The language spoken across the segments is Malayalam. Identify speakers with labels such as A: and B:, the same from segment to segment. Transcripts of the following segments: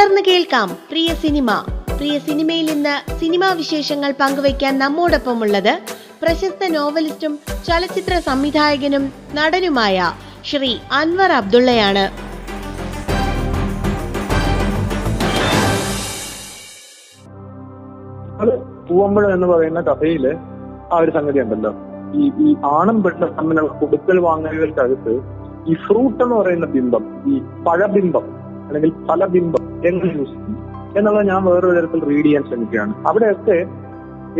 A: തുടർന്ന് കേൾക്കാം പ്രിയ സിനിമ. പ്രിയ സിനിമയിൽ നിന്ന് സിനിമാ വിശേഷങ്ങൾ പങ്കുവയ്ക്കാൻ നമ്മോടൊപ്പമുള്ളത് പ്രശസ്ത നോവലിസ്റ്റും ചലച്ചിത്ര സംവിധായകനും നടനുമായ ശ്രീ അൻവർ അബ്ദുള്ളയാണ്.
B: പൂവമ്പഴം എന്ന് പറയുന്ന കഥയിൽ ആ ഒരു സംഗതി ഉണ്ടല്ലോ ഈ ഈ ആണും പെണ്ണും തമ്മിലുള്ള കൊടുക്കൽ വാങ്ങലുകൾക്കകത്ത് ഈ ഫ്രൂട്ട് എന്ന് പറയുന്ന ബിംബം ഈ പഴബിംബം അല്ലെങ്കിൽ ഫലബിംബം എങ്ങനെ യൂസ് ചെയ്യും എന്നുള്ളത് ഞാൻ വേറൊരു തരത്തിൽ റീഡ് ചെയ്യാൻ ശ്രമിക്കുകയാണ്. അവിടെയൊക്കെ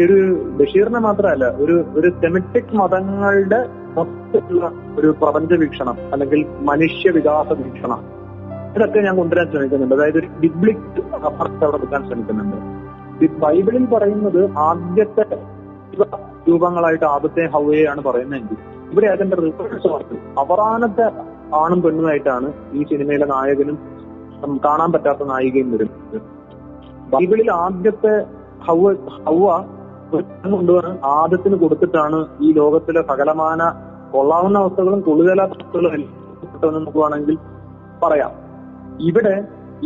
B: ഒരു ബഷീറിനെ മാത്രമല്ല ഒരു ഒരു സെമിറ്റിക് മതങ്ങളുടെ മൊത്തത്തിലുള്ള ഒരു പ്രപഞ്ച വീക്ഷണം അല്ലെങ്കിൽ മനുഷ്യ വികാസ വീക്ഷണം. ഇതൊക്കെ ഞാൻ കൊണ്ടുവരാൻ ശ്രമിക്കുന്നുണ്ട്. അതായത് ഒരു ബിബ്ലിക് അപ്പുറത്ത് അവിടെ എടുക്കാൻ ശ്രമിക്കുന്നുണ്ട്. ഈ ബൈബിളിൽ പറയുന്നത് ആദ്യത്തെ രൂപങ്ങളായിട്ട് ആദ്യത്തെ ഹൗവയാണ് പറയുന്നതെങ്കിൽ ഇവിടെ അതിന്റെ റിവേഴ്സ് അവറാനത്തെ ആണും പെണ്ണുമായിട്ടാണ് ഈ സിനിമയിലെ നായകനും കാണാൻ പറ്റാത്ത നായികയും വരും. ബൈബിളിൽ ആദ്യത്തെ ഹൗവ ഹൗവ കൊണ്ടുവന്ന് ആദ്യത്തിന് കൊടുത്തിട്ടാണ് ഈ ലോകത്തിലെ സകലമാന കൊള്ളാവുന്ന അവസ്ഥകളും കൊള്ളുകലാത്ത അവസ്ഥകളും എല്ലാം നോക്കുവാണെങ്കിൽ പറയാം. ഇവിടെ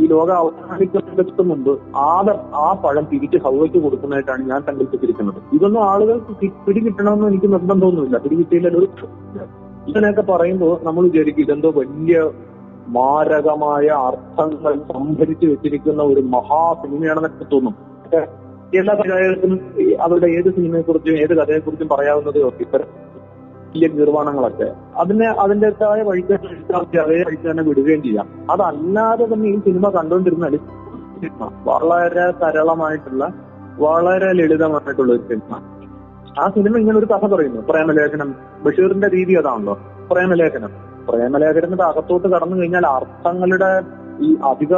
B: ഈ ലോക അവസാനിക്കുന്നതിന് മുമ്പ് ആദർ ആ പഴം തിരിച്ച് ഹൗവയ്ക്ക് കൊടുക്കുന്നതായിട്ടാണ് ഞാൻ സങ്കല്പിച്ചിരിക്കുന്നത്. ഇതൊന്നും ആളുകൾക്ക് പിടികിട്ടണമെന്ന് എനിക്ക് നിർബന്ധമൊന്നുമില്ല. പിടികിട്ടിയില്ല ഒരു ഇതിനൊക്കെ പറയുമ്പോൾ നമ്മൾ വിചാരിക്കും ഇതെന്തോ വലിയ മാരകമായ അർത്ഥങ്ങൾ സംഭരിച്ചു വെച്ചിരിക്കുന്ന ഒരു മഹാ സിനിമയാണെന്നൊക്കെ തോന്നും. പക്ഷേ എല്ലാ കഥാകൃത്തും അവരുടെ ഏത് സിനിമയെക്കുറിച്ചും ഏത് കഥയെക്കുറിച്ചും പറയാവുന്നതേ ഇത്തരം വലിയ നിർമ്മാണങ്ങളൊക്കെ അതിനെ അതിന്റെതായ വഴിക്ക് അതേ വഴിക്ക് തന്നെ വിടുകയും ചെയ്യാം. അതല്ലാതെ തന്നെ ഈ സിനിമ കണ്ടുകൊണ്ടിരുന്നാൽ വളരെ സരളമായിട്ടുള്ള വളരെ ലളിതമായിട്ടുള്ള ഒരു സിനിമ. ആ സിനിമ ഇങ്ങനെ ഒരു കഥ പറയുന്നു. പ്രേമലേഖനം. ബഷീറിന്റെ രീതി അതാണല്ലോ. പ്രേമലേഖനം. പ്രേമലേഖനത്തിന്റെ അകത്തോട്ട് കടന്നു കഴിഞ്ഞാൽ അർത്ഥങ്ങളുടെ ഈ അധിക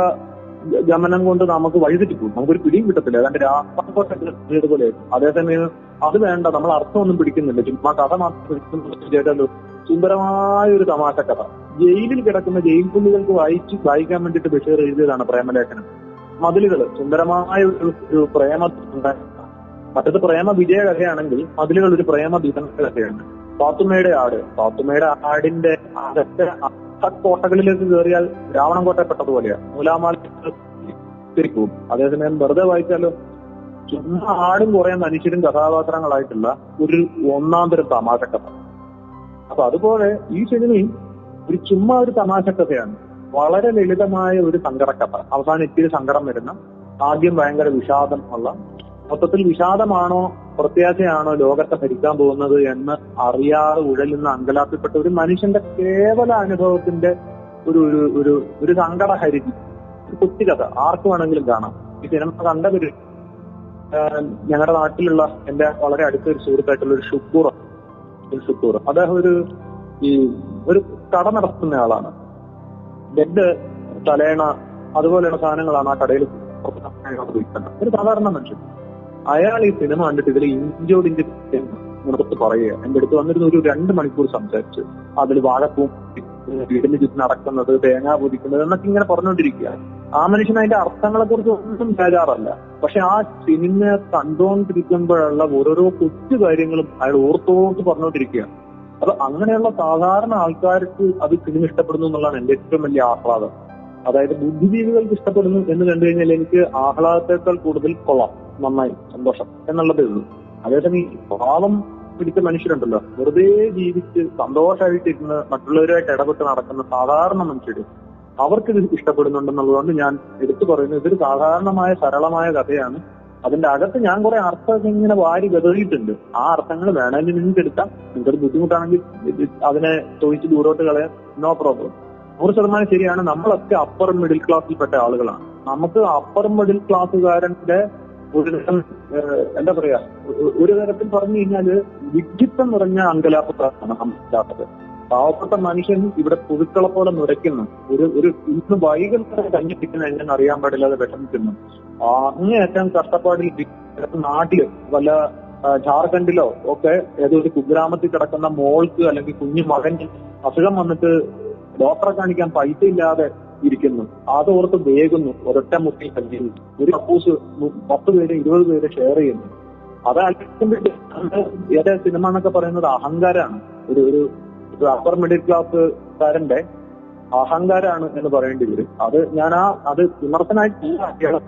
B: ഗമനം കൊണ്ട് നമുക്ക് വഴിതെറ്റിപ്പോകും നമുക്കൊരു പിടിയും കിട്ടത്തില്ല. അതാണ്ട് രാഷ്ട്രീയതുപോലെ അതേസമയം അത് വേണ്ട നമ്മൾ അർത്ഥമൊന്നും പിടിക്കുന്നില്ല. ചുമ്മാ കഥ മാത്രം സുന്ദരമായ ഒരു തമാശ കഥ ജയിലിൽ കിടക്കുന്ന ജയിൽ പുള്ളികൾക്ക് വായിച്ച് വായിക്കാൻ വേണ്ടിയിട്ട് ബഷീർ എഴുതിയതാണ് പ്രേമലേഖനം. മതിലുകൾ സുന്ദരമായ ഒരു ഒരു പ്രേമ മറ്റത് പ്രേമ വിജയ കഥയാണെങ്കിൽ മതിലുകൾ ഒരു പ്രേമ ദുരന്ത കഥയാണ് പാത്തുമ്മയുടെ ആട്. പാത്തുമ്മയുടെ ആടിന്റെ കോട്ടകളിലേക്ക് കയറിയാൽ രാവണൻ കോട്ടപ്പെട്ടതുപോലെയാണ് നൂലാമാല തിരിക്കും അതേസമയം വെറുതെ വായിച്ചാലോ ചുമ്മാ ആടും കുറെ മനുഷ്യരും കഥാപാത്രങ്ങളായിട്ടുള്ള ഒരു ഒന്നാം തരം തമാശ കഥ അപ്പൊ അതുപോലെ ഈ സിനിമയിൽ ഒരു ചുമ്മാ ഒരു തമാശ കഥയാണ് വളരെ ലളിതമായ ഒരു സങ്കടക്കഥ. അവസാനം ഇത്തിരി സങ്കടം വരുന്ന ആദ്യം ഭയങ്കര വിഷാദം ഉള്ള മൊത്തത്തിൽ വിഷാദമാണോ പ്രത്യാശയാണോ ലോകത്തെ ഭരിക്കാൻ പോകുന്നത് എന്ന് അറിയാതെ ഉഴലുന്ന അങ്കലാപ്പിൽപ്പെട്ട ഒരു മനുഷ്യന്റെ കേവല അനുഭവത്തിന്റെ ഒരു ഒരു ഒരു ഒരു സങ്കടഹരിതി ഒരു കുട്ടികഥ ആർക്ക് വേണമെങ്കിലും കാണാം. ഈ സിനിമ കണ്ടവര് ഞങ്ങളുടെ നാട്ടിലുള്ള എന്റെ വളരെ അടുത്തൊരു സുഹൃത്തായിട്ടുള്ള ഒരു ഷുക്കൂർ ഒരു ഷുക്കൂർ അദ്ദേഹം ഒരു ഈ ഒരു കട നടത്തുന്ന ആളാണ്. ബെഡ് തലേണ അതുപോലെയുള്ള സാധനങ്ങളാണ് ആ കടയിൽ ഒരു സാധാരണ മനുഷ്യൻ. അയാൾ ഈ സിനിമ കണ്ടിട്ട് ഇതിൽ ഇഞ്ചോട് ഇഞ്ച് മുഖത്ത് പറയുക. എന്റെ അടുത്ത് വന്നിരുന്ന ഒരു രണ്ട് മണിക്കൂർ സംസാരിച്ചു. അതിൽ വാഴപ്പൂ വീടിന് ചുറ്റും നടക്കുന്നത് തേങ്ങ പൊതിക്കുന്നത് എന്നൊക്കെ ഇങ്ങനെ പറഞ്ഞുകൊണ്ടിരിക്കുക. ആ മനുഷ്യൻ അതിന്റെ അർത്ഥങ്ങളെ കുറിച്ച് ഒന്നും കരാറല്ല പക്ഷെ ആ സിനിമ കണ്ടുകൊണ്ടിരിക്കുമ്പോഴുള്ള ഓരോരോ കൊച്ചു കാര്യങ്ങളും അയാൾ ഓർത്തോർത്ത് പറഞ്ഞുകൊണ്ടിരിക്കുക അപ്പൊ അങ്ങനെയുള്ള സാധാരണ ആൾക്കാർക്ക് അത് സിനിമ ഇഷ്ടപ്പെടുന്നു എന്നുള്ളതാണ് എന്റെ ഏറ്റവും വലിയ ആഹ്ലാദം. അതായത് ബുദ്ധിജീവികൾക്ക് ഇഷ്ടപ്പെടുന്നു എന്ന് കണ്ടു കഴിഞ്ഞാൽ എനിക്ക് ആഹ്ലാദത്തെക്കാൾ കൂടുതൽ കൊള്ളാം. നന്നായി സന്തോഷം എന്നുള്ളതേ ഉള്ളൂ. അതേസമയം ഈ പാവം പിടിച്ച മനുഷ്യരുണ്ടല്ലോ. വെറുതെ ജീവിച്ച് സന്തോഷമായിട്ട് സന്തോഷമായിട്ടിരുന്ന് മറ്റുള്ളവരുമായിട്ട് ഇടപെട്ട് നടക്കുന്ന സാധാരണ മനുഷ്യര് അവർക്ക് ഇത് ഇഷ്ടപ്പെടുന്നുണ്ടെന്നുള്ളതുകൊണ്ട് ഞാൻ എടുത്തു പറയുന്നു ഇതൊരു സാധാരണമായ സരളമായ കഥയാണ്. അതിന്റെ അകത്ത് ഞാൻ കുറെ അർത്ഥങ്ങൾ ഇങ്ങനെ വാരി വെതറിയിട്ടുണ്ട്. ആ അർത്ഥങ്ങൾ വേണമെങ്കിൽ നിങ്ങൾക്ക് എടുക്കാം. നിങ്ങൾക്കൊരു ബുദ്ധിമുട്ടാണെങ്കിൽ അതിനെ ചോദിച്ച് ദൂരോട്ട് കളയാൻ നോ പ്രോബ്ലം നൂറ് ശതമാനം ശരിയാണ്. നമ്മളൊക്കെ അപ്പർ മിഡിൽ ക്ലാസ്സിൽപ്പെട്ട ആളുകളാണ്. നമുക്ക് അപ്പർ മിഡിൽ ക്ലാസ്സുകാരന്റെ ഒരു തരം എന്താ പറയാ ഒരു തരത്തിൽ പറഞ്ഞു കഴിഞ്ഞാൽ വിഡ്ഢിത്തം നിറഞ്ഞ അങ്കലാപ്പത്താണ് നമുക്കില്ലാത്തത് പാവപ്പെട്ട മനുഷ്യൻ ഇവിടെ പുതുക്കളെ പോലെ നുരയ്ക്കുന്നു. ഒരു ഒരു ഇന്ന് വൈകുന്നേരം കഞ്ഞിപ്പിക്കുന്ന എങ്ങനെ അറിയാൻ പാടില്ലാതെ വിഷമിക്കുന്നു. അങ്ങേയറ്റം കഷ്ടപ്പാടിൽ നാട്ടിൽ വല്ല ജാർഖണ്ഡിലോ ഒക്കെ ഏതോ ഒരു കുഗ്രാമത്തിൽ കിടക്കുന്ന മോൾക്ക് അല്ലെങ്കിൽ കുഞ്ഞു മകന് അസുഖം വന്നിട്ട് ഡോക്ടറെ കാണിക്കാൻ പൈസ ഇല്ലാതെ ഇരിക്കുന്നു. അതോർത്ത് വേഗുന്നു ഒരൊറ്റ മുട്ടി കല്ലിൽ ഒരു കപ്പൂസ് പത്ത് പേര് ഇരുപത് പേര് ഷെയർ ചെയ്യുന്നു. അത് ഏതാ സിനിമ എന്നൊക്കെ പറയുന്നത് അഹങ്കാരാണ്. ഒരു ഒരു അപ്പർ മിഡിൽ ക്ലാസ് കാരന്റെ അഹങ്കാരാണ് എന്ന് പറയേണ്ടി വരും. അത് ഞാൻ ആ അത് വിമർശനമായിട്ട്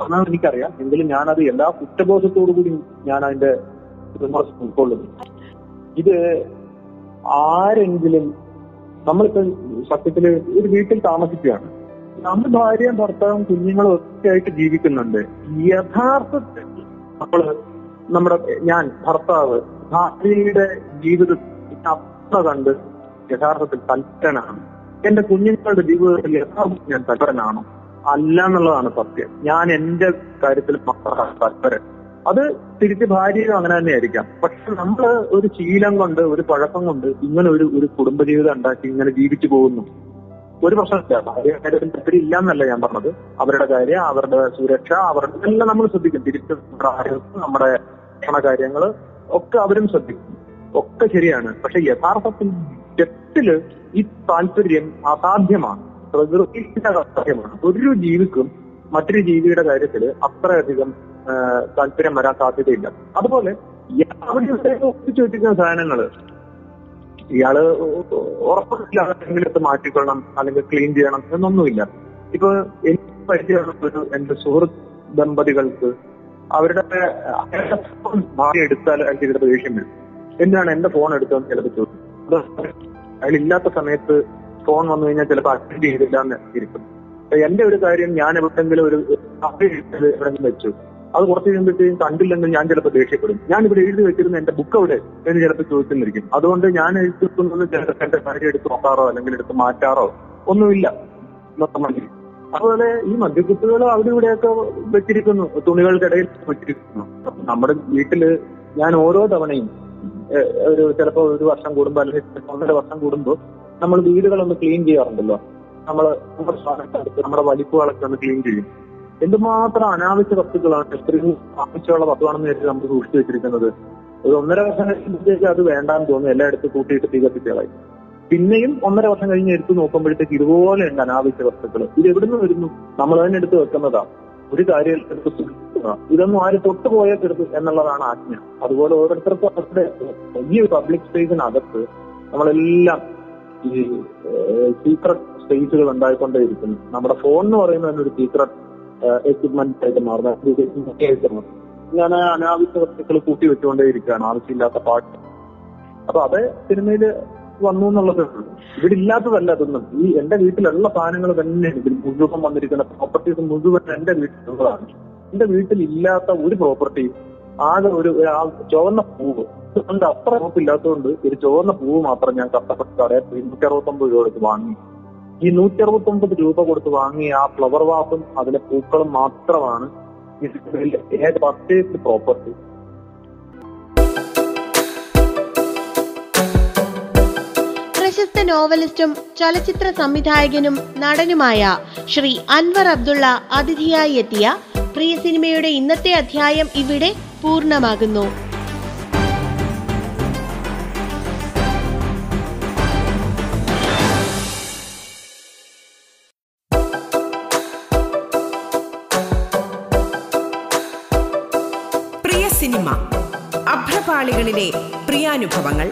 B: പറഞ്ഞാൽ എനിക്കറിയാം. എങ്കിലും ഞാൻ അത് എല്ലാ കുറ്റബോധത്തോടു കൂടി ഞാൻ അതിന്റെ വിമർശനം ഉൾക്കൊള്ളുന്നു. ഇത് ആരെങ്കിലും നമ്മളിപ്പോ സത്യത്തിൽ ഒരു വീട്ടിൽ താമസിക്കുകയാണ്. നമ്മൾ ഭാര്യയും ഭർത്താവും കുഞ്ഞുങ്ങളും ഒക്കെ ആയിട്ട് ജീവിക്കുന്നുണ്ട്. യഥാർത്ഥത്തിൽ നമ്മൾ നമ്മുടെ ഞാൻ ഭർത്താവ് ഭാര്യയുടെ ജീവിതത്തിൽ അത്ര കണ്ട് യഥാർത്ഥത്തിൽ തൽപരനാണ് എന്റെ കുഞ്ഞുങ്ങളുടെ ജീവിതത്തിൽ യഥാർത്ഥത്തിൽ ഞാൻ തൽപരനാണോ അല്ല എന്നുള്ളതാണ് സത്യം. ഞാൻ എന്റെ കാര്യത്തിൽ മാത്രമാണ് തൽപരൻ. അത് തിരിച്ച് ഭാര്യയും അങ്ങനെ തന്നെ ആയിരിക്കാം പക്ഷെ നമ്മൾ ഒരു ശീലം കൊണ്ട് ഒരു പഴക്കം കൊണ്ട് ഇങ്ങനെ ഒരു ഒരു കുടുംബജീവിതം ഉണ്ടാക്കി ഇങ്ങനെ ജീവിച്ചു പോകുന്നു. ഒരു പ്രശ്നമില്ല ഭാര്യയുടെ കാര്യത്തിൽ താല്പര്യം ഇല്ല ഞാൻ പറഞ്ഞത്. അവരുടെ കാര്യം അവരുടെ സുരക്ഷ അവരുടെ എല്ലാം നമ്മൾ ശ്രദ്ധിക്കും. തിരിച്ച് നമ്മുടെ ആരോഗ്യം നമ്മുടെ ഭക്ഷണ കാര്യങ്ങൾ ഒക്കെ അവരും ശ്രദ്ധിക്കും. ഒക്കെ ശരിയാണ്. പക്ഷെ യഥാർത്ഥത്തിൽ ഡെപ്തിൽ ഈ താല്പര്യം അസാധ്യമാണ്. പ്രകൃതിയുടെ അസാധ്യമാണ്. ഒരു ജീവിക്കും മറ്റൊരു ജീവിയുടെ കാര്യത്തിൽ അത്രയധികം താല്പര്യം വരാൻ സാധ്യതയില്ല. അതുപോലെ അവരുടെ വെച്ചിരിക്കുന്ന സാധനങ്ങൾ ഇയാൾ ഉറപ്പില്ല എന്തെങ്കിലും മാറ്റിക്കൊള്ളണം അല്ലെങ്കിൽ ക്ലീൻ ചെയ്യണം എന്നൊന്നുമില്ല. ഇപ്പൊ എനിക്ക് പരിചയമുള്ള എന്റെ സുഹൃത്ത് ദമ്പതികൾക്ക് അവരുടെ ഫോൺ എടുത്താൽ അയാൾക്ക് ചിലപ്പോൾ ദേഷ്യം വരും. എന്താണ് എന്റെ ഫോൺ എടുത്തതെന്ന് ചിലപ്പോൾ ചോദിക്കും. അതിലില്ലാത്ത സമയത്ത് ഫോൺ വന്നു കഴിഞ്ഞാൽ ചിലപ്പോൾ അറ്റൻഡ് ചെയ്തില്ല എന്ന് ഇരിക്കും. എന്റെ ഒരു കാര്യം ഞാൻ എവിടെയെങ്കിലും ഒരു എവിടെയെങ്കിലും വെച്ചു. അത് കുറച്ച് കഴിയുമ്പോഴത്തേക്കും കണ്ടില്ലെങ്കിൽ ഞാൻ ചിലപ്പോൾ ദേഷ്യപ്പെടും. ഞാൻ ഇവിടെ എഴുതി വെച്ചിരുന്ന എന്റെ ബുക്ക് അവിടെ എന്ന് ചിലപ്പോൾ ചോദിച്ചിരിക്കും അതുകൊണ്ട് ഞാൻ എഴുതിക്കുന്നത് ചിലപ്പോൾ എന്റെ കാര്യം എടുത്ത് നോക്കാറോ അല്ലെങ്കിൽ എടുത്ത് മാറ്റാറോ ഒന്നുമില്ല. അതുപോലെ ഈ മദ്യക്കുത്തുകൾ അവിടെ ഇവിടെയൊക്കെ വെച്ചിരിക്കുന്നു. തുണികൾക്കിടയിൽ വെച്ചിരിക്കുന്നു. നമ്മുടെ വീട്ടിൽ ഞാൻ ഓരോ തവണയും ഒരു ചിലപ്പോ ഒരു വർഷം കൂടുമ്പോ അല്ലെങ്കിൽ ഒന്നര വർഷം കൂടുമ്പോ നമ്മൾ വീടുകളൊന്ന് ക്ലീൻ ചെയ്യാറുണ്ടല്ലോ. നമ്മൾ നമ്മുടെ സാധനങ്ങളൊക്കെ നമ്മുടെ വലിപ്പുകളൊക്കെ ഒന്ന് ക്ലീൻ ചെയ്യും. എന്തുമാത്രം അനാവശ്യ വസ്തുക്കളാണ് ഇത്രയും ആവശ്യമുള്ള വസ്തുവാണെന്ന് കരുതി നമ്മൾ സൂക്ഷിച്ചു വെച്ചിരിക്കുന്നത്. ഒരു ഒന്നര വർഷം കഴിയുമ്പോഴത്തേക്ക് അത് വേണ്ടാന്ന് തോന്നുന്നു. എല്ലായിടത്തും കൂട്ടിയിട്ട് തീ കത്തിച്ചളായി പിന്നെയും ഒന്നര വർഷം കഴിഞ്ഞ് എടുത്തു നോക്കുമ്പോഴത്തേക്ക് ഇതുപോലെ ഉണ്ട് അനാവശ്യ വസ്തുക്കൾ ഇത് എവിടുന്ന് വരുന്നു? നമ്മൾ തന്നെ എടുത്ത് വെക്കുന്നതാ. ഒരു കാര്യം എടുത്ത് സൂക്ഷിക്കുക ഇതൊന്നും ആര് തൊട്ടുപോയാൽ പോയാൽ എടുത്ത് എന്നുള്ളതാണ് ആജ്ഞ. അതുപോലെ ഓരോരുത്തർക്കും അവരുടെ വലിയ പബ്ലിക് സ്പേസിനകത്ത് നമ്മളെല്ലാം ഈ സീക്രട്ട് സ്പേസുകൾ ഉണ്ടായിക്കൊണ്ടേയിരിക്കുന്നു. നമ്മുടെ ഫോൺ എന്ന് പറയുന്നത് ഒരു സീക്രട്ട് എക്യുപ്മെന്റ് ആയിട്ട് മാറുന്നത്. ആയിട്ട് മാറും. ഞാൻ അനാവശ്യ വസ്തുക്കൾ കൂട്ടി വെച്ചുകൊണ്ടേ ഇരിക്കുകയാണ്. ആവശ്യമില്ലാത്ത പാട്ട് അപ്പൊ അത് സിനിമയിൽ വന്നു എന്നുള്ളത് ഇവിടെ ഇല്ലാത്തതല്ല അതൊന്നും. ഈ എന്റെ വീട്ടിലുള്ള സാധനങ്ങൾ തന്നെ ഇതിൽ മുഴുവൻ വന്നിരിക്കുന്ന പ്രോപ്പർട്ടീസ് മുഴുവൻ എന്റെ വീട്ടിലുള്ളതാണ്. എന്റെ വീട്ടിൽ ഇല്ലാത്ത ഒരു പ്രോപ്പർട്ടി ആകെ ഒരു ചുവന്ന പൂവ്. അതുകൊണ്ട് അത്ര ഉറപ്പില്ലാത്തതുകൊണ്ട് ഒരു ചുവന്ന പൂവ് മാത്രം ഞാൻ കഷ്ടപ്പെട്ട് കടയിൽ അറുപത്തൊമ്പത് രൂപ വാങ്ങി. ഈ നൂറ്റി അറുപത്തൊമ്പത് രൂപ കൊടുത്ത് വാങ്ങിയ ആ ഫ്ലവർ വാസും അതിലെ പൂക്കളും മാത്രമാണ് പർച്ചേസ്ഡ് പ്രോപ്പർട്ടി
A: പ്രശസ്ത നോവലിസ്റ്റും ചലച്ചിത്ര സംവിധായകനും നടനുമായ ശ്രീ അൻവർ അബ്ദുള്ള അതിഥിയായി എത്തിയ പ്രിയ സിനിമയുടെ ഇന്നത്തെ അധ്യായം ഇവിടെ
C: പൂർണമാകുന്നു. അഭ്രപാളികളിലെ പ്രിയാനുഭവങ്ങൾ.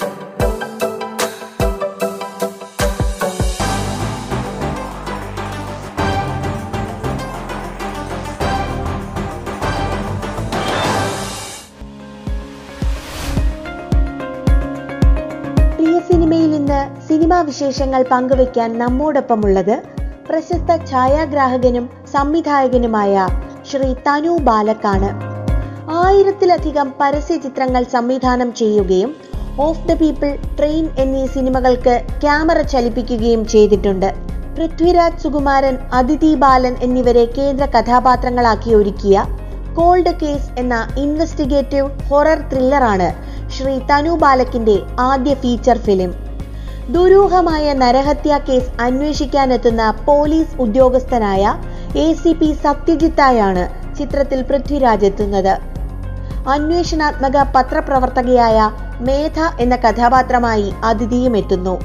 A: സിനിമാ വിശേഷങ്ങൾ പങ്കുവയ്ക്കാൻ നമ്മോടൊപ്പമുള്ളത് പ്രശസ്ത ഛായാഗ്രാഹകനും സംവിധായകനുമായ ശ്രീ തനു ബാലക്കാണ്. ആയിരത്തിലധികം പരസ്യ ചിത്രങ്ങൾ സംവിധാനം ചെയ്യുകയും ഓഫ് ദ പീപ്പിൾ ട്രെയിൻ എന്നീ സിനിമകൾക്ക് ക്യാമറ ചലിപ്പിക്കുകയും ചെയ്തിട്ടുണ്ട്. പൃഥ്വിരാജ് സുകുമാരൻ അതിഥി ബാലൻ എന്നിവരെ കേന്ദ്ര കഥാപാത്രങ്ങളാക്കി ഒരുക്കിയ കോൾഡ് കേസ് എന്ന ഇൻവെസ്റ്റിഗേറ്റീവ് ഹൊറർ ത്രില്ലറാണ് ശ്രീ തനു ബാലക്കിന്റെ ആദ്യ ഫീച്ചർ ഫിലിം. ദുരൂഹമായ നരഹത്യ കേസ് അന്വേഷിക്കാനെത്തുന്ന പോലീസ് ഉദ്യോഗസ്ഥനായ എ സി പി സത്യജിത്തായാണ് ചിത്രത്തിൽ പൃഥ്വിരാജ് എത്തുന്നത്. അന്വേഷണാത്മക പത്രപ്രവർത്തകയായ മേധ എന്ന കഥാപാത്രമായി അതിഥിയും എത്തുന്നു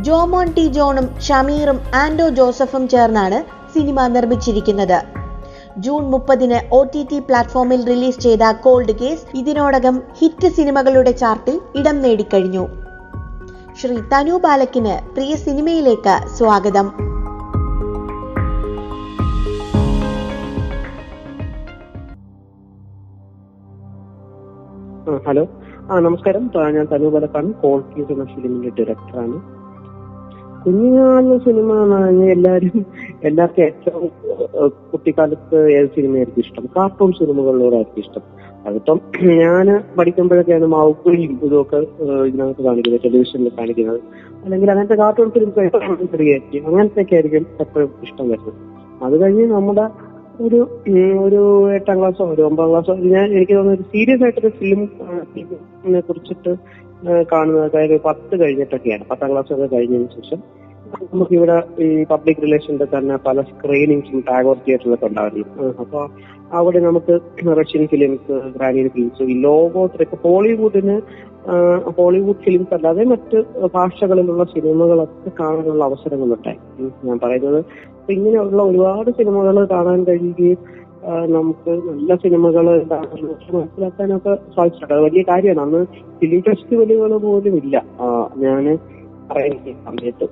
A: ജോമോൺ ടി ജോണും ഷമീറും ആൻഡോ ജോസഫും ചേർന്നാണ് സിനിമ നിർമ്മിച്ചിരിക്കുന്നത്. ജൂൺ മുപ്പതിന് ഒ ടി ടി പ്ലാറ്റ്ഫോമിൽ റിലീസ് ചെയ്ത കോൾഡ് കേസ് ഇതിനോടകം ഹിറ്റ് സിനിമകളുടെ ചാർട്ടിൽ ഇടം നേടിക്കഴിഞ്ഞു. ശ്രീ തനു ബാലക്കിന് പ്രിയ സിനിമയിലേക്ക് സ്വാഗതം.
D: ഹലോ. ആ നമസ്കാരം. ഞാൻ തനു പലക്കാണ്. കോൾക്കീസ് എന്ന ഫിലിമിന്റെ ഡയറക്ടറാണ് കുഞ്ഞുനാളിലെ സിനിമ എല്ലാരും എല്ലാവർക്കും ഏറ്റവും കുട്ടിക്കാലത്ത് ഏത് സിനിമയായിരിക്കും ഇഷ്ടം? കാർട്ടൂൺ സിനിമകളിലൂടെയായിരിക്കും ഇഷ്ടം. അതിപ്പം ഞാൻ പഠിക്കുമ്പോഴൊക്കെയാണ് മാവുക്കുഴിയും ഇതൊക്കെ ഇതിനകത്ത് കാണിക്കുന്നത് ടെലിവിഷനിൽ കാണിക്കുന്നത്. അല്ലെങ്കിൽ അങ്ങനത്തെ കാർട്ടൂൺ ഫിലിംസ് അങ്ങനത്തെ ഒക്കെ ആയിരിക്കും എപ്പോഴും ഇഷ്ടം വരുന്നത്. അത് കഴിഞ്ഞ് നമ്മുടെ ഒരു ഒരു എട്ടാം ക്ലാസ്സോ ഒരു ഒമ്പതാം ക്ലാസ്സോ ഞാൻ എനിക്ക് തോന്നുന്നു സീരിയസ് ആയിട്ടൊരു ഫിലിം കുറിച്ചിട്ട് കാണുന്നത് അതായത് പത്ത് കഴിഞ്ഞിട്ടൊക്കെയാണ്. പത്താം ക്ലാസ് ഒക്കെ കഴിഞ്ഞതിന് ശേഷം നമുക്കിവിടെ ഈ പബ്ലിക് റിലേഷന്റെ തന്നെ പല സ്ക്രീനിങ്സും ടാഗോർ തിയേറ്ററിലൊക്കെ ഉണ്ടായിരുന്നു അപ്പൊ അവിടെ നമുക്ക് റഷ്യൻ ഫിലിംസ് ഗ്രാനിയൻ ഫിലിംസ് ഈ ലോകോത്തരൊക്കെ ഹോളിവുഡിന് ഹോളിവുഡ് ഫിലിംസ് അല്ലാതെ മറ്റ് ഭാഷകളിലുള്ള സിനിമകളൊക്കെ കാണാനുള്ള അവസരങ്ങളുണ്ടായി. ഞാൻ പറയുന്നത് ഇങ്ങനെയുള്ള ഒരുപാട് സിനിമകൾ കാണാൻ കഴിയുകയും നമുക്ക് നല്ല സിനിമകൾ മനസ്സിലാക്കാനൊക്കെ സാധിച്ചിട്ടുണ്ട്. അത് വലിയ കാര്യമാണ്. അന്ന് ഫിലിം ഫെസ്റ്റിവലുകൾ പോലും ഇല്ല. ഈ സമയത്ത്.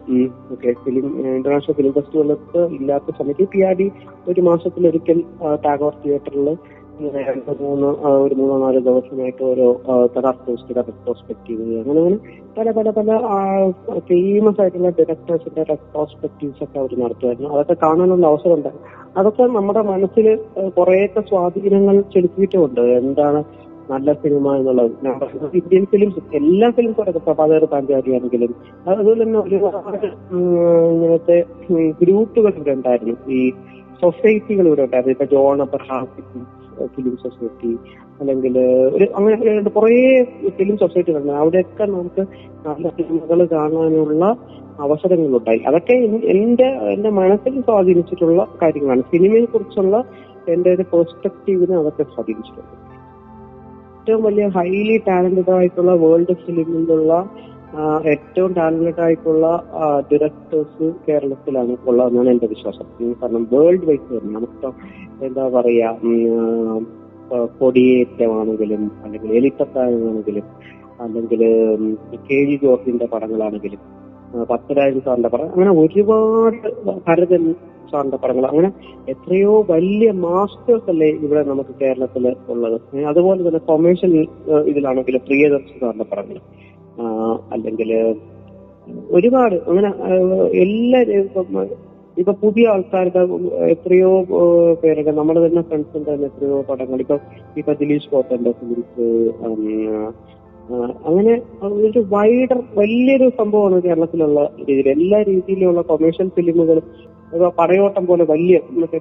D: ഓക്കെ. ഫിലിം ഇന്റർനാഷണൽ ഫിലിം ഫെസ്റ്റിവലൊക്കെ ഇല്ലാത്ത സമയത്ത് പി ആർ ഡി ഒരു മാസത്തിലൊരിക്കൽ ടാഗോർ തിയേറ്ററിൽ ഇങ്ങനെ രണ്ട് മൂന്ന് ഒരു മൂന്നോ നാല് ദിവസമായിട്ട് ഓരോ തെറാപ്പിസ്റ്റിയുടെ റെട്രോസ്പെക്റ്റീവ് അങ്ങനെ അങ്ങനെ പല പല പല ഫേമസ് ആയിട്ടുള്ള ഡയറക്ടേഴ്സിന്റെ റെട്രോസ്പെക്റ്റീവ്സ് ഒക്കെ അവർ നടത്തുമായിരുന്നു. അതൊക്കെ കാണാനുള്ള അവസരം ഉണ്ട് അതൊക്കെ നമ്മുടെ മനസ്സിൽ കുറേയൊക്കെ സ്വാധീനങ്ങൾ ചെലുത്തിയിട്ടുമുണ്ട്. എന്താണ് നല്ല സിനിമ എന്നുള്ളത്. ഞാൻ പറയുന്നത് ഇന്ത്യൻ ഫിലിംസ് എല്ലാ ഫിലിംസും അടക്കം പ്രഭാതകർ ആണെങ്കിലും അതുപോലെ തന്നെ ഒരുപാട് ഇങ്ങനത്തെ ഗ്രൂപ്പുകൾ ഇവിടെ ഉണ്ടായിരുന്നു. ഈ സൊസൈറ്റികൾ ഇവിടെ ഉണ്ടായിരുന്നു. ഇപ്പൊ ജോൺ അബ്രഹാം ഫിലിം സൊസൈറ്റി അല്ലെങ്കിൽ ഒരു അങ്ങനെ കുറേ ഫിലിം സൊസൈറ്റികളുണ്ട് അവിടെയൊക്കെ നമുക്ക് നല്ല സിനിമകൾ കാണാനുള്ള അവസരങ്ങളുണ്ടായി. അതൊക്കെ എന്റെ എന്റെ മനസ്സിൽ സ്വാധീനിച്ചിട്ടുള്ള കാര്യങ്ങളാണ്. സിനിമയെ കുറിച്ചുള്ള എന്റെ ഒരു പെർസ്പെക്റ്റീവിനെ അതൊക്കെ സ്വാധീനിച്ചിട്ടുണ്ട്. ഏറ്റവും വലിയ ഹൈലി ടാലന്റഡ് ആയിട്ടുള്ള വേൾഡ് ഫിലിമിലുള്ള ഏറ്റവും ടാലന്റഡ് ആയിട്ടുള്ള ഡയറക്ടേഴ്സ് കേരളത്തിലാണ് ഉള്ളതെന്നാണ് എന്റെ വിശ്വാസം. കാരണം വേൾഡ് വൈസ് തന്നെ. നമുക്ക് എന്താ പറയാ കൊടിയേറ്റമാണെങ്കിലും അല്ലെങ്കിൽ എലിത്തത്താണെങ്കിലും അല്ലെങ്കിൽ കെ ജി ജോർജിന്റെ പടങ്ങളാണെങ്കിലും പത്തരാജൻ സാറിന്റെ പടം അങ്ങനെ ഒരുപാട് ഭരതൻ സാറിന്റെ പടങ്ങൾ അങ്ങനെ എത്രയോ വലിയ മാസ്റ്റേഴ്സ് അല്ലേ ഇവിടെ നമുക്ക് കേരളത്തിൽ ഉള്ളത്. അതുപോലെ തന്നെ കൊമേഴ്ഷ്യൽ ഇതിലാണെങ്കിലും പ്രിയദർശൻ സാറിന്റെ പടങ്ങൾ. അല്ലെങ്കിൽ ഒരുപാട് അങ്ങനെ എല്ലാ ഇപ്പം, പുതിയ ആൾക്കാരുടെ എത്രയോ പേരുടെ നമ്മുടെ തന്നെ ഫ്രണ്ട്സിന്റെ തന്നെ എത്രയോ പടങ്ങൾ. ഇപ്പൊ ഇപ്പൊ ദിലീഷ് പോത്തന്റെ ഫിലിംസ് അങ്ങനെ ഒരു വൈഡർ വലിയൊരു സംഭവമാണ് കേരളത്തിലുള്ള രീതിയിൽ. എല്ലാ രീതിയിലുള്ള കൊമേഴ്ഷ്യൽ ഫിലിമുകളും പടയോട്ടം പോലെ വലിയ മറ്റേ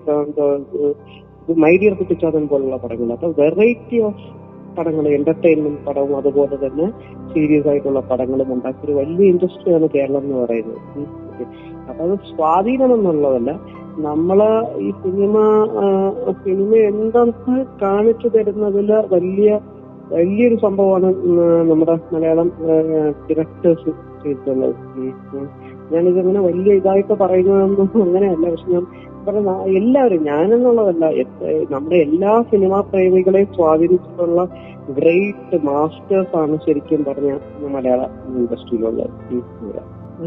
D: മൈഡിയർ കുട്ടിച്ചാതൻ പോലുള്ള പടങ്ങൾ. അപ്പൊ വെറൈറ്റി ഓഫ് പടങ്ങൾ എന്റർടൈൻമെന്റ് പടവും അതുപോലെ തന്നെ സീരിയസ് ആയിട്ടുള്ള പടങ്ങളും ഉണ്ടാക്കിയ ഒരു വലിയ ഇൻഡസ്ട്രിയാണ് കേരളം എന്ന് പറയുന്നത്. അപ്പൊ അത് സ്വാധീനം എന്നുള്ളതല്ല നമ്മൾ ഈ സിനിമ സിനിമ എന്തെന്ന് കാണിച്ചു തരുന്നതിൽ വലിയ വലിയൊരു സംഭവമാണ് നമ്മുടെ മലയാളം ഡിറക്ടേഴ്സ് ചെയ്തിട്ടുള്ളത്. ഞാനിതങ്ങനെ വലിയ ഇതായിട്ട് പറയുന്നതൊന്നും അങ്ങനെയല്ല പക്ഷെ ഞാൻ പറഞ്ഞ എല്ലാവരും ഞാനെന്നുള്ളതല്ല നമ്മുടെ എല്ലാ സിനിമാ പ്രേമികളെയും സ്വാധീനിച്ചിട്ടുള്ള ഗ്രേറ്റ് മാസ്റ്റേഴ്സ് ആണ് ശരിക്കും പറഞ്ഞ മലയാള.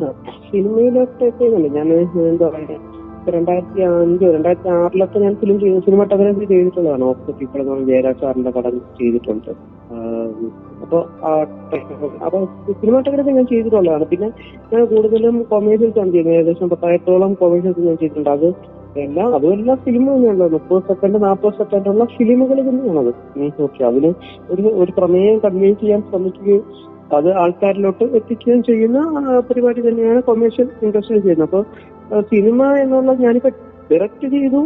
D: ആ, സിനിമയിലൊക്കെ ഞാൻ എന്താ പറയാ ഇപ്പൊ രണ്ടായിരത്തി അഞ്ചോ രണ്ടായിരത്തി ആറിലൊക്കെ ഞാൻ ഫിലിം ചെയ്തു സിനിമാട്ടോഗ്രാഫി ചെയ്തിട്ടുള്ളതാണ്. ഓഫ് പീപ്പിൾ എന്ന് പറഞ്ഞ ജയരാജ് സാറിന്റെ പടം ചെയ്തിട്ടുണ്ട് അപ്പൊ അപ്പൊ സിനിമാട്ടോഗ്രാഫി ഞാൻ ചെയ്തിട്ടുള്ളതാണ്. പിന്നെ ഞാൻ കൂടുതലും കൊമേഴ്സ്യൽസ് ആണ് ചെയ്യുന്നത്. ഏകദേശം പത്തായിരത്തോളം കൊമേഴ്സ്യൽസ് ഞാൻ ചെയ്തിട്ടുണ്ട്. അത് എല്ലാം അതും എല്ലാം ഫിലിം തന്നെയാണല്ലോ മുപ്പത് സെക്കൻഡ് നാൽപ്പത് സെക്കൻഡ് ഉള്ള ഫിലിമുകൾ തന്നെയാണത് ഓക്കെ അതിന് ഒരു ഒരു പ്രമേയം കൺവേ ചെയ്യാൻ ശ്രമിക്കുകയും അത് ആൾക്കാരിലോട്ട് എത്തിക്കുകയും ചെയ്യുന്ന പരിപാടി തന്നെയാണ് കൊമേഴ്ഷ്യൽ ഇൻഡസ്ട്രി ചെയ്യുന്നത്. അപ്പൊ സിനിമ എന്നുള്ളത് ഞാനിപ്പോ ഡയറക്റ്റ് ചെയ്തു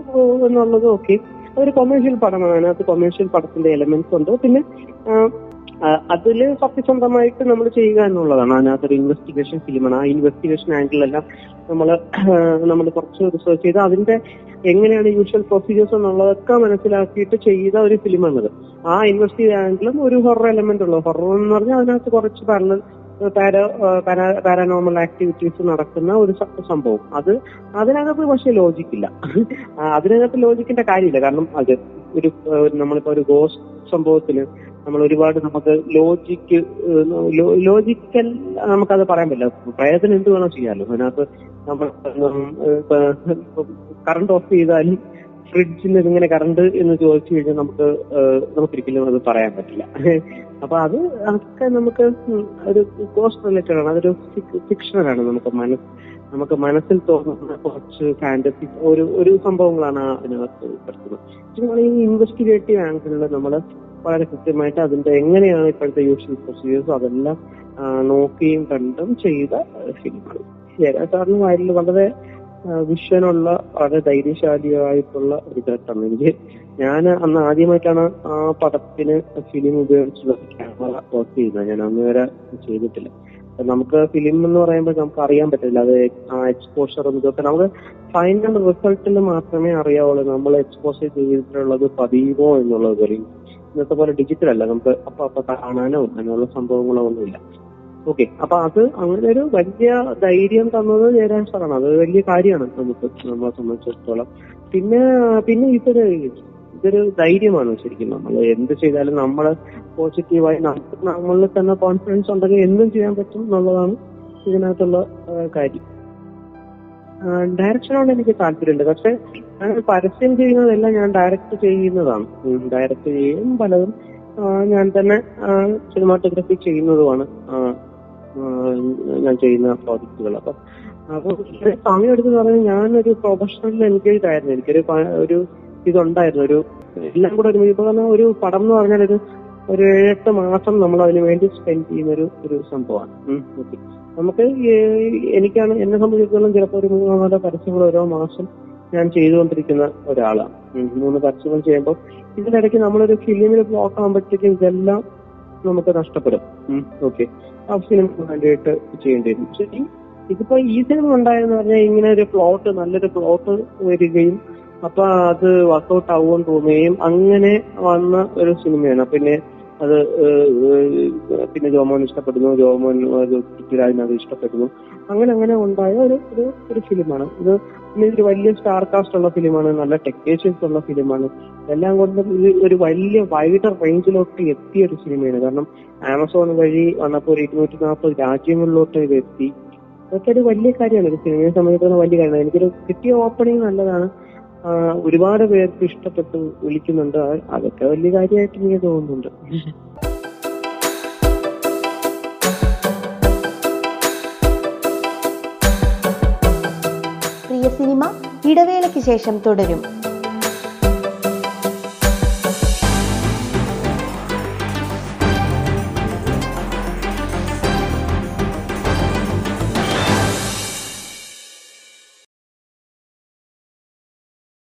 D: എന്നുള്ളത് ഓക്കെ അതൊരു കൊമേഴ്ഷ്യൽ പടമാണ്. അതിനകത്ത് കൊമേഴ്ഷ്യൽ പടത്തിന്റെ എലമെന്റ്സ് ഉണ്ട്. പിന്നെ അതിൽ സത്യസന്ധമായിട്ട് നമ്മൾ ചെയ്യുക എന്നുള്ളതാണ്. അതിനകത്തൊരു ഇൻവെസ്റ്റിഗേഷൻ ഫിലിമാണ് ആ ഇൻവെസ്റ്റിഗേഷൻ ആംഗിളെല്ലാം നമ്മൾ നമ്മൾ കുറച്ച് റിസർച്ച് ചെയ്ത് അതിന്റെ എങ്ങനെയാണ് യൂഷ്വൽ പ്രൊസീജിയേഴ്സ് എന്നുള്ളതൊക്കെ മനസ്സിലാക്കിയിട്ട് ചെയ്ത ഒരു ഫിലിമാണത് ആ ഇൻവെസ്റ്റിഗേഷൻ ആംഗിളും ഒരു ഹൊറർ എലമെന്റ് ഉള്ളു. ഹൊറർ എന്ന് പറഞ്ഞാൽ അതിനകത്ത് കുറച്ച് പാരലൽ പാരാനോമൽ ആക്ടിവിറ്റീസ് നടക്കുന്ന ഒരു സംഭവം. അത് അതിനകത്ത് പക്ഷേ ലോജിക്കില്ല അതിനകത്ത് ലോജിക്കിന്റെ കാര്യമില്ല. കാരണം അത് ഒരു നമ്മളിപ്പോ ഒരു ഗോസ്റ്റ് സംഭവത്തിന് നമ്മൾ ഒരുപാട് നമുക്ക് ലോജിക്ക് ലോജിക്കൽ നമുക്കത് പറയാൻ പറ്റില്ല. പ്രയത്നം എന്ത് വേണം ചെയ്യാമല്ലോ അതിനകത്ത് നമ്മൾ കറണ്ട് ഓഫ് ചെയ്താലും ഫ്രിഡ്ജിൽ എങ്ങനെ കറണ്ട് എന്ന് ചോദിച്ചു കഴിഞ്ഞാൽ നമുക്ക് നമുക്ക് നമുക്കൊരിക്കലും അത് പറയാൻ പറ്റില്ല. അപ്പൊ അത് അതൊക്കെ നമുക്ക് ഒരു കോസ്റ്റ് റിലേറ്റഡ് ആണ്. അതൊരു ഫിക്ഷണലാണ് നമുക്ക് മനസ്സ് നമുക്ക് മനസ്സിൽ തോന്നുന്ന കുറച്ച് ഫാന്റസി ഒരു ഒരു സംഭവങ്ങളാണ് അതിനകത്ത് പെടുത്തുന്നത് ഈ ഇൻവെസ്റ്റിഗേറ്റീവ് ആംഗിളിൽ നമ്മൾ വളരെ കൃത്യമായിട്ട് അതിന്റെ എങ്ങനെയാണ് ഇപ്പോഴത്തെ യൂഷ്വൽ പ്രൊസീജിയേഴ്സ് അതെല്ലാം നോക്കിയും കണ്ടും ചെയ്ത ഫിലിമാണ്. ജയരാജ് സാറിന് വയലിൽ വളരെ വിഷനുള്ള വളരെ ധൈര്യശാലിയായിട്ടുള്ള ഒരു ഘട്ടം എനിക്ക്. ഞാൻ അന്ന് ആദ്യമായിട്ടാണ് ആ പടത്തിന് ഫിലിം ഉപയോഗിച്ചുള്ള ക്യാമറ വർക്ക് ചെയ്യുന്നത് ഞാൻ അന്ന് വരെ ചെയ്തിട്ടില്ല. നമുക്ക് ഫിലിം എന്ന് പറയുമ്പോൾ നമുക്ക് അറിയാൻ പറ്റില്ല. അത് ആ എക്സ്പോഷറും ഇതൊക്കെ നമുക്ക് ഫൈനൽ റിസൾട്ടിൽ മാത്രമേ അറിയാവുള്ളൂ. നമ്മൾ എക്സ്പോഷർ ചെയ്തിട്ടുള്ളത് പതിയുമോ എന്നുള്ളത് ഇന്നത്തെ പോലെ ഡിജിറ്റൽ അല്ല. നമുക്ക് അപ്പൊ അപ്പൊ കാണാനോ അങ്ങനെയുള്ള സംഭവങ്ങളോ ഒന്നുമില്ല. ഓക്കെ അപ്പൊ അത് അങ്ങനെ ഒരു വലിയ ധൈര്യം തന്നത് ജയരാജ് സാറാണ് അത് വലിയ കാര്യമാണ് നമുക്ക് നമ്മളെ സംബന്ധിച്ചിടത്തോളം. പിന്നെ പിന്നെ ഇതൊരു ഇതൊരു ധൈര്യമാണ് ശരിക്കും നമ്മൾ എന്ത് ചെയ്താലും നമ്മൾ പോസിറ്റീവായി നമുക്ക് നമ്മളിൽ തന്നെ കോൺഫിഡൻസ് ഉണ്ടെങ്കിൽ എന്തും ചെയ്യാൻ പറ്റും എന്നുള്ളതാണ് ഇതിനകത്തുള്ള കാര്യം. ഡയറക്ഷനോട് എനിക്ക് താല്പര്യമുണ്ട്. പക്ഷെ ഞാൻ പരസ്യം ചെയ്യുന്നതെല്ലാം ഞാൻ ഡയറക്റ്റ് ചെയ്യുന്നതാണ്. ഡയറക്റ്റ് ചെയ്യും പലതും ഞാൻ തന്നെ സിനിമാറ്റോഗ്രഫി ചെയ്യുന്നതുമാണ്. ഞാൻ ചെയ്യുന്ന പ്രോജക്റ്റുകൾ അപ്പൊ അപ്പൊ സമയം എടുത്ത് പറഞ്ഞാൽ ഞാനൊരു പ്രൊഫഷണൽ എൻഗേജ് ആയിരുന്നു എനിക്കൊരു ഒരു ഇതുണ്ടായിരുന്നു. ഒരു എല്ലാം കൂടെ ഒരു ഇപ്പൊ പറഞ്ഞാൽ ഒരു പടം എന്ന് പറഞ്ഞാൽ ഒരു ഒരു ഏഴെട്ട് മാസം നമ്മൾ അതിനു വേണ്ടി സ്പെൻഡ് ചെയ്യുന്ന ഒരു ഒരു സംഭവമാണ്. നമുക്ക് എനിക്കാണ് എന്നെ സംബന്ധിച്ചിടത്തോളം ചിലപ്പോൾ ഒരു മൂന്നോ നാലോ പരസ്യങ്ങൾ ഓരോ മാസം ഞാൻ ചെയ്തുകൊണ്ടിരിക്കുന്ന ഒരാളാണ്. മൂന്ന് പരസ്യങ്ങൾ ചെയ്യുമ്പോൾ ഇതിനിടയ്ക്ക് നമ്മളൊരു ഫിലിമിൽ ബ്ലോക്ക് ആകുമ്പോഴത്തേക്കും ഇതെല്ലാം നമുക്ക് നഷ്ടപ്പെടും. ഓക്കെ. ആ സിനിമ വേണ്ടിയിട്ട് ചെയ്യേണ്ടി വരും ഇതിപ്പോ ഈ സിനിമ ഉണ്ടായെന്ന് പറഞ്ഞാൽ ഇങ്ങനെ ഒരു പ്ലോട്ട് നല്ലൊരു പ്ലോട്ട് വരികയും അപ്പൊ അത് വർക്കൗട്ട് ആവുമെന്ന് തോന്നുകയും അങ്ങനെ വന്ന ഒരു സിനിമയാണ്. പിന്നെ അത് പിന്നെ ജോമോൻ ഇഷ്ടപ്പെടുന്നു ജോമോൻ അത് ഇഷ്ടപ്പെടുന്നു. അങ്ങനെ അങ്ങനെ ഉണ്ടായ ഒരു ഒരു ഒരു ഫിലിമാണ്. ഇത് പിന്നെ ഇതൊരു വലിയ സ്റ്റാർ കാസ്റ്റ് ഉള്ള ഫിലിമാണ് നല്ല ടെക്നീഷ്യൻസ് ഉള്ള ഫിലിമാണ്. എല്ലാം കൊണ്ടും ഇത് ഒരു വലിയ വൈഡർ റേഞ്ചിലോട്ട് എത്തിയ ഒരു സിനിമയാണ്. കാരണം ആമസോൺ വഴി വന്നപ്പോൾ ഒരു ഇരുന്നൂറ്റി നാൽപ്പത് രാജ്യങ്ങളിലോട്ട് ഇത് എത്തി. അതൊക്കെ ഒരു വലിയ കാര്യമാണ്. ഒരു സിനിമയെ സംബന്ധിച്ചിടത്തോളം വലിയ കാര്യമാണ്. എനിക്കൊരു കിട്ടിയ ഓപ്പണിംഗ് നല്ലതാണ്. ഒരുപാട് പേർക്ക് ഇഷ്ടപ്പെട്ടു വിളിക്കുന്നുണ്ട്. അതൊക്കെ വലിയ കാര്യമായിട്ട് എനിക്ക് തോന്നുന്നുണ്ട്.
A: പ്രിയ സിനിമ ഇടവേളയ്ക്ക് ശേഷം തുടരും.